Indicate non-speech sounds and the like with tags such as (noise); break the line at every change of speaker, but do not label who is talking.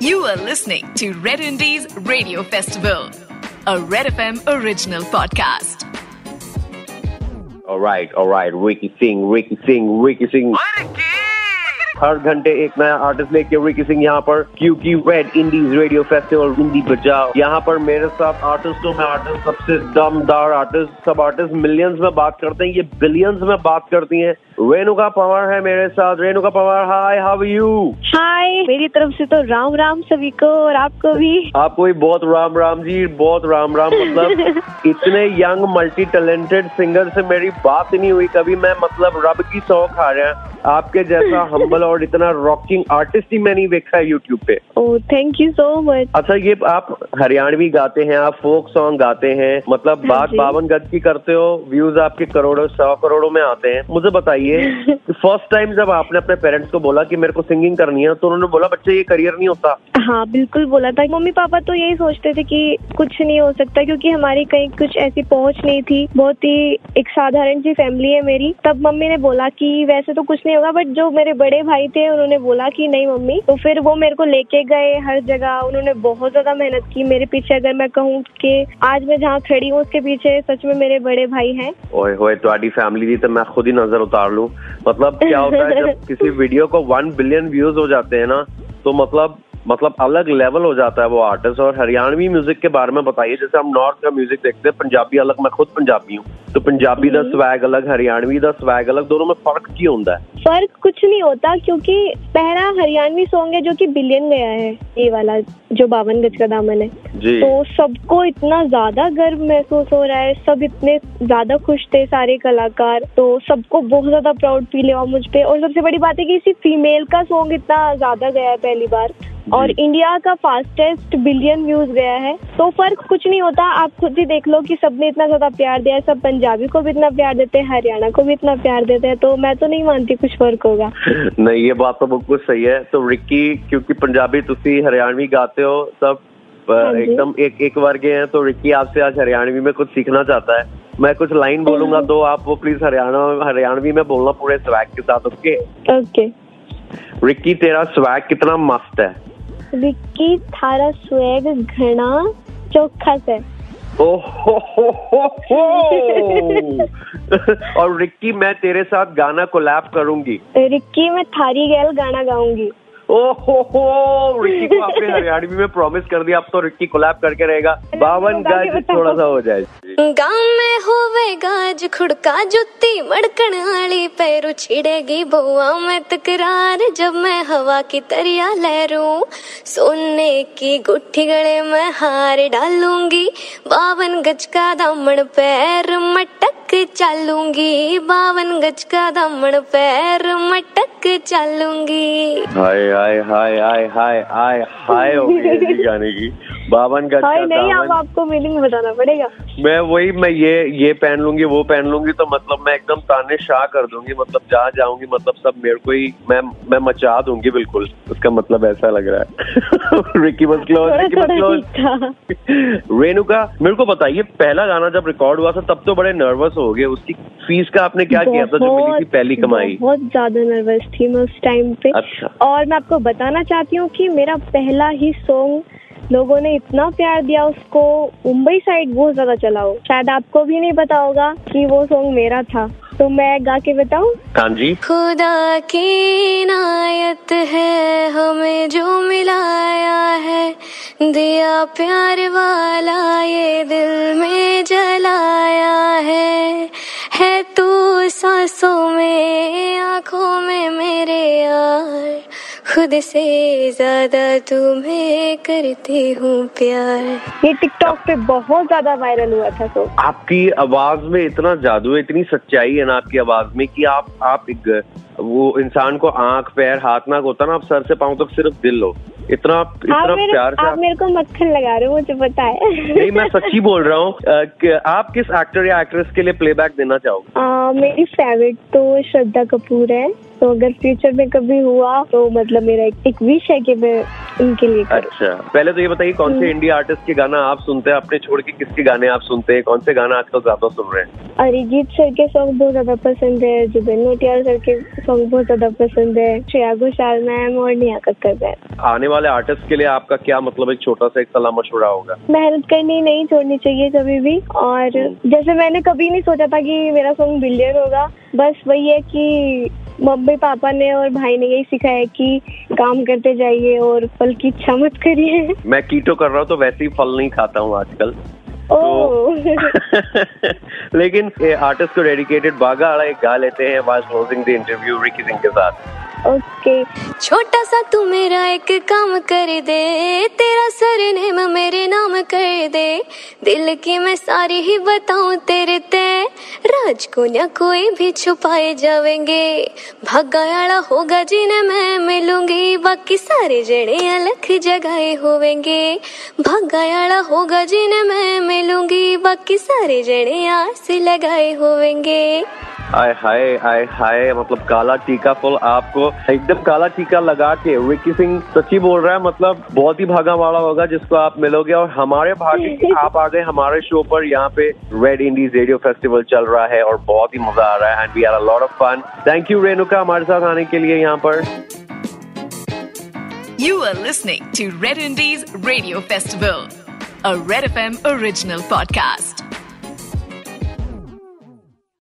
You are listening to Red Indies Radio Festival, a Red FM original podcast.
All right, all right. Ricky Singh, Ricky Singh, Ricky Singh. हर घंटे एक नया artist लेके Ricky Singh यहाँ पर क्योंकि red Indies radio festival Hindi बजाओ यहाँ पर मेरे साथ आर्टिस्टों में आर्टिस्ट सबसे दमदार आर्टिस्ट सब आर्टिस्ट मिलियंस में बात करते हैं ये बिलियंस में बात करती हैं। रेणुका पवार है मेरे साथ। Renuka Pawar hi how you
hi मेरी तरफ़ से तो राम राम सभी को और आपको भी।
आपको भी बहुत राम राम जी बहुत राम राम। मतलब (laughs) इतने यंग मल्टी टैलेंटेड सिंगर से मेरी बात नहीं हुई कभी। मैं मतलब रब की सौ खा रहा है। आपके जैसा (laughs) हम्बल और इतना रॉकिंग आर्टिस्ट ही मैंने देखा है यूट्यूब पे।
थैंक यू सो मच
अच्छा ये आप हरियाणवी गाते हैं आप फोक सॉन्ग गाते हैं मतलब
हाँ
बात बावन गज की करते हो व्यूज़ आपके करोड़ों सौ करोड़ों में आते हैं। मुझे बताइए (laughs) फ़र्स्ट टाइम जब आपने अपने पेरेंट्स को बोला कि मेरे को सिंगिंग करनी है तो उन्होंने बोला बच्चे ये करियर नहीं होता?
हाँ बिल्कुल बोला था। मम्मी पापा तो यही सोचते थे कि कुछ नहीं हो सकता क्योंकि हमारी कहीं कुछ ऐसी पहुँच नहीं थी। बहुत ही एक साधारण सी फैमिली है मेरी। तब मम्मी ने बोला कि वैसे तो कुछ नहीं होगा बट जो मेरे बड़े भाई थे उन्होंने बोला कि नहीं मम्मी। तो फिर वो मेरे को लेके गए हर जगह। उन्होंने बहुत ज़्यादा मेहनत की। मेरे पीछे अगर मैं कहूँ कि आज मैं जहाँ खड़ी हूँ उसके पीछे सच में मेरे बड़े भाई हैं।
ओए होए तुम्हारी फैमिली थी तो मैं खुद ही नज़र उतार लूँ। मतलब क्या होता है जब (laughs) किसी वीडियो को वन बिलियन व्यूज़ हो जाते हैं ना तो मतलब मतलब अलग लेवल हो जाता है वो आर्टिस्ट और हरियाणवी म्यूज़िक के बारे में बताइए। जैसे हम नॉर्थ का म्यूज़िक देखते हैं पंजाबी अलग मैं खुद पंजाबी हूँ। तो पंजाबी का स्वैग अलग हरियाणवी का स्वैग अलग दोनों में फ़र्क क्यों होता है?
फ़र्क कुछ नहीं होता क्योंकि पहला हरियाणवी सॉन्ग है जो कि बिलियन गया है ये वाला जो बावन गज का दामन है।
जी।
तो सबको इतना ज़्यादा गर्व महसूस हो रहा है सब इतने ज़्यादा खुश थे सारे कलाकार। तो सबको बहुत ज़्यादा प्राउड फील हुआ मुझ पे। और सबसे बड़ी बात है कि इसी फीमेल का सॉन्ग इतना ज़्यादा गया है पहली बार। और इंडिया का फास्टेस्ट बिलियन व्यूज़ गया है। तो फ़र्क कुछ नहीं होता आप खुद ही देख लो कि सबने इतना ज़्यादा प्यार दिया है सब पंजाबी को भी इतना प्यार देते हैं हरियाणा को भी इतना प्यार देते हैं तो मैं तो नहीं मानती कुछ फ़र्क होगा। (laughs)
नहीं ये बात तो बिल्कुल सही है। तो रिक्की क्योंकि पंजाबी तुसी हरियाणवी गाते हो सब
हाँ।
एकदम एक एक वर्गे हैं तो रिक्की आपसे आज हरियाणवी में कुछ सीखना चाहता है। मैं कुछ लाइन बोलूँगा तो आप वो प्लीज़ हरियाणा हरियाणवी में बोलना पूरे स्वैग के साथ ओके
ओके
रिक्की तेरा स्वैग कितना मस्त है।
विक्की थारा स्वेग घना चोखा से।
ओहो! और रिक्की मैं तेरे साथ गाना कोलैब करूँगी।
रिक्की मैं थारी गैल गाना गाऊँगी।
ओहो रिक्की को आपने (laughs) हरियाणवी में प्रॉमिस कर दिया अब तो रिक्की कोलैब करके रहेगा। बावन गज थोड़ा सा हो जाए।
गाँव में होवेगा आज खुड़का जुत्ती मड़कन वाली पैरों छिड़ेगी बउआ में तकरार जब मैं हवा की तरिया लहरू। सोने की गुट्ठी गले में हार डालूँगी बावन गज का दामन पैर मटक चालूँगी। बावन गज का दामन पैर मटक चालूँगी।
हाय हाय हाय हाय हाय हाय हाय गाने की। बावन गज का
नहीं अब आपको मीनिंग बताना पड़ेगा।
मैं वही मैं ये ये पहन लूँगी वो पहन लूँगी तो मतलब मैं एकदम ताने शाह कर दूँगी मतलब जहाँ जाऊँगी मतलब सब मेरे को ही मैं मैं मचा दूँगी बिल्कुल। उसका मतलब ऐसा लग रहा है। (laughs) रिकी बस क्लोज रिकी रेणुका मेरे को बताइए पहला गाना जब रिकॉर्ड हुआ था तब तो बड़े नर्वस हो गए। उसकी फ़ीस का आपने क्या किया था जो मिली थी पहली कमाई?
बहुत ज़्यादा नर्वस थी मैं उस टाइम पे।
अच्छा।
और मैं आपको बताना चाहती हूँ कि मेरा पहला ही सॉन्ग लोगों ने इतना प्यार दिया उसको मुंबई साइड बहुत ज़्यादा चला हो शायद आपको भी नहीं पता होगा कि वो सॉन्ग मेरा था। तो मैं गा के बताऊँ?
हाँ जी
खुदा की नायत है हमें जो मिलाया है दिया प्यार वाला ये दिल में जलाया है। है तू सांसों में आँखों में मेरे यार खुद से ज़्यादा तुम्हें करती हूँ प्यार।
ये टिकटॉक पे बहुत ज़्यादा वायरल हुआ था सॉन्ग
आपकी आवाज़ में इतना जादू है इतनी सच्चाई है ना आपकी आवाज़ में कि आप आप एक वो इंसान को आँख पैर हाथ नाक होता ना आप सर से पाँव तक सिर्फ़ दिल हो इतना
आप
इतना
मेरे
प्यार से
आप
आप
मेरे को मक्खन लगा रहे हो मुझे पता है।
नहीं मैं सच्ची बोल रहा हूँ कि आप किस एक्टर या एक्ट्रेस के लिए प्लेबैक देना चाहोगे?
मेरी फेवरेट तो श्रद्धा कपूर है। तो अगर फ्यूचर में कभी हुआ तो मतलब मेरा एक, एक विश है कि मैं उनके लिए करूँ।
अच्छा। पहले तो ये बताइए कौन
हम्म।
से इंडिया आर्टिस्ट के गाना आप सुनते हैं? अपने छोड़ के किसके गाने आप सुनते हैं? कौन से गाना आजकल ज़्यादा सुन रहे हैं?
अरिजीत सर के सॉन्ग बहुत ज़्यादा पसंद है जुबिन नोटियाल सर के सॉन्ग बहुत ज़्यादा पसंद है श्रेया घोषाल मैम और नेहा कक्कर मैम।
आने वाले आर्टिस्ट के लिए आपका क्या मतलब एक छोटा सा एक सलाह मशवरा होगा।
मेहनत करनी नहीं छोड़नी चाहिए कभी भी और जैसे मैंने कभी नहीं सोचा था कि मेरा सॉन्ग बिलियन होगा बस वही है कि मम्मी पापा ने और भाई ने यही सिखाया कि काम करते जाइए और फल की इच्छा मत करिए।
मैं कीटो कर रहा हूँ तो वैसे ही फल नहीं खाता हूँ आजकल।
तो (laughs)
लेकिन आर्टिस्ट को डेडिकेटेड बागा आड़ा एक गा लेते हैं was closing the interview Ricky Singh के साथ।
ओके
छोटा सा तू मेरा एक काम कर दे। तेरा सरनेम मेरे नाम कर दे। दिल की मैं सारी ही बताऊँ तेरे ते। राज को न कोई भी छुपाए जावेंगे भगायाला होगा जिन्हें मैं मिलूँगी। बाकी सारे जने अलग जगह होवेंगे भगायाला होगा जिन्हें मैं मिलूँगी। बाकी सारे जने आस लगाए होवेंगे
आय हाय आय हाय मतलब काला टीका फुल आपको एकदम काला टीका लगा के विक्की सिंह सच्ची बोल रहा है मतलब बहुत ही भागा वाला होगा जिसको आप मिलोगे और हमारे भाग्य आप आ गए हमारे शो पर यहाँ पे रेड इंडीज रेडियो फेस्टिवल चल रहा है और बहुत ही मज़ा आ रहा है and we are a lot of fun thank you Renuka हमारे साथ आने के लिए यहाँ पर
You are listening to Red Indies Radio Festival, a Red FM original podcast.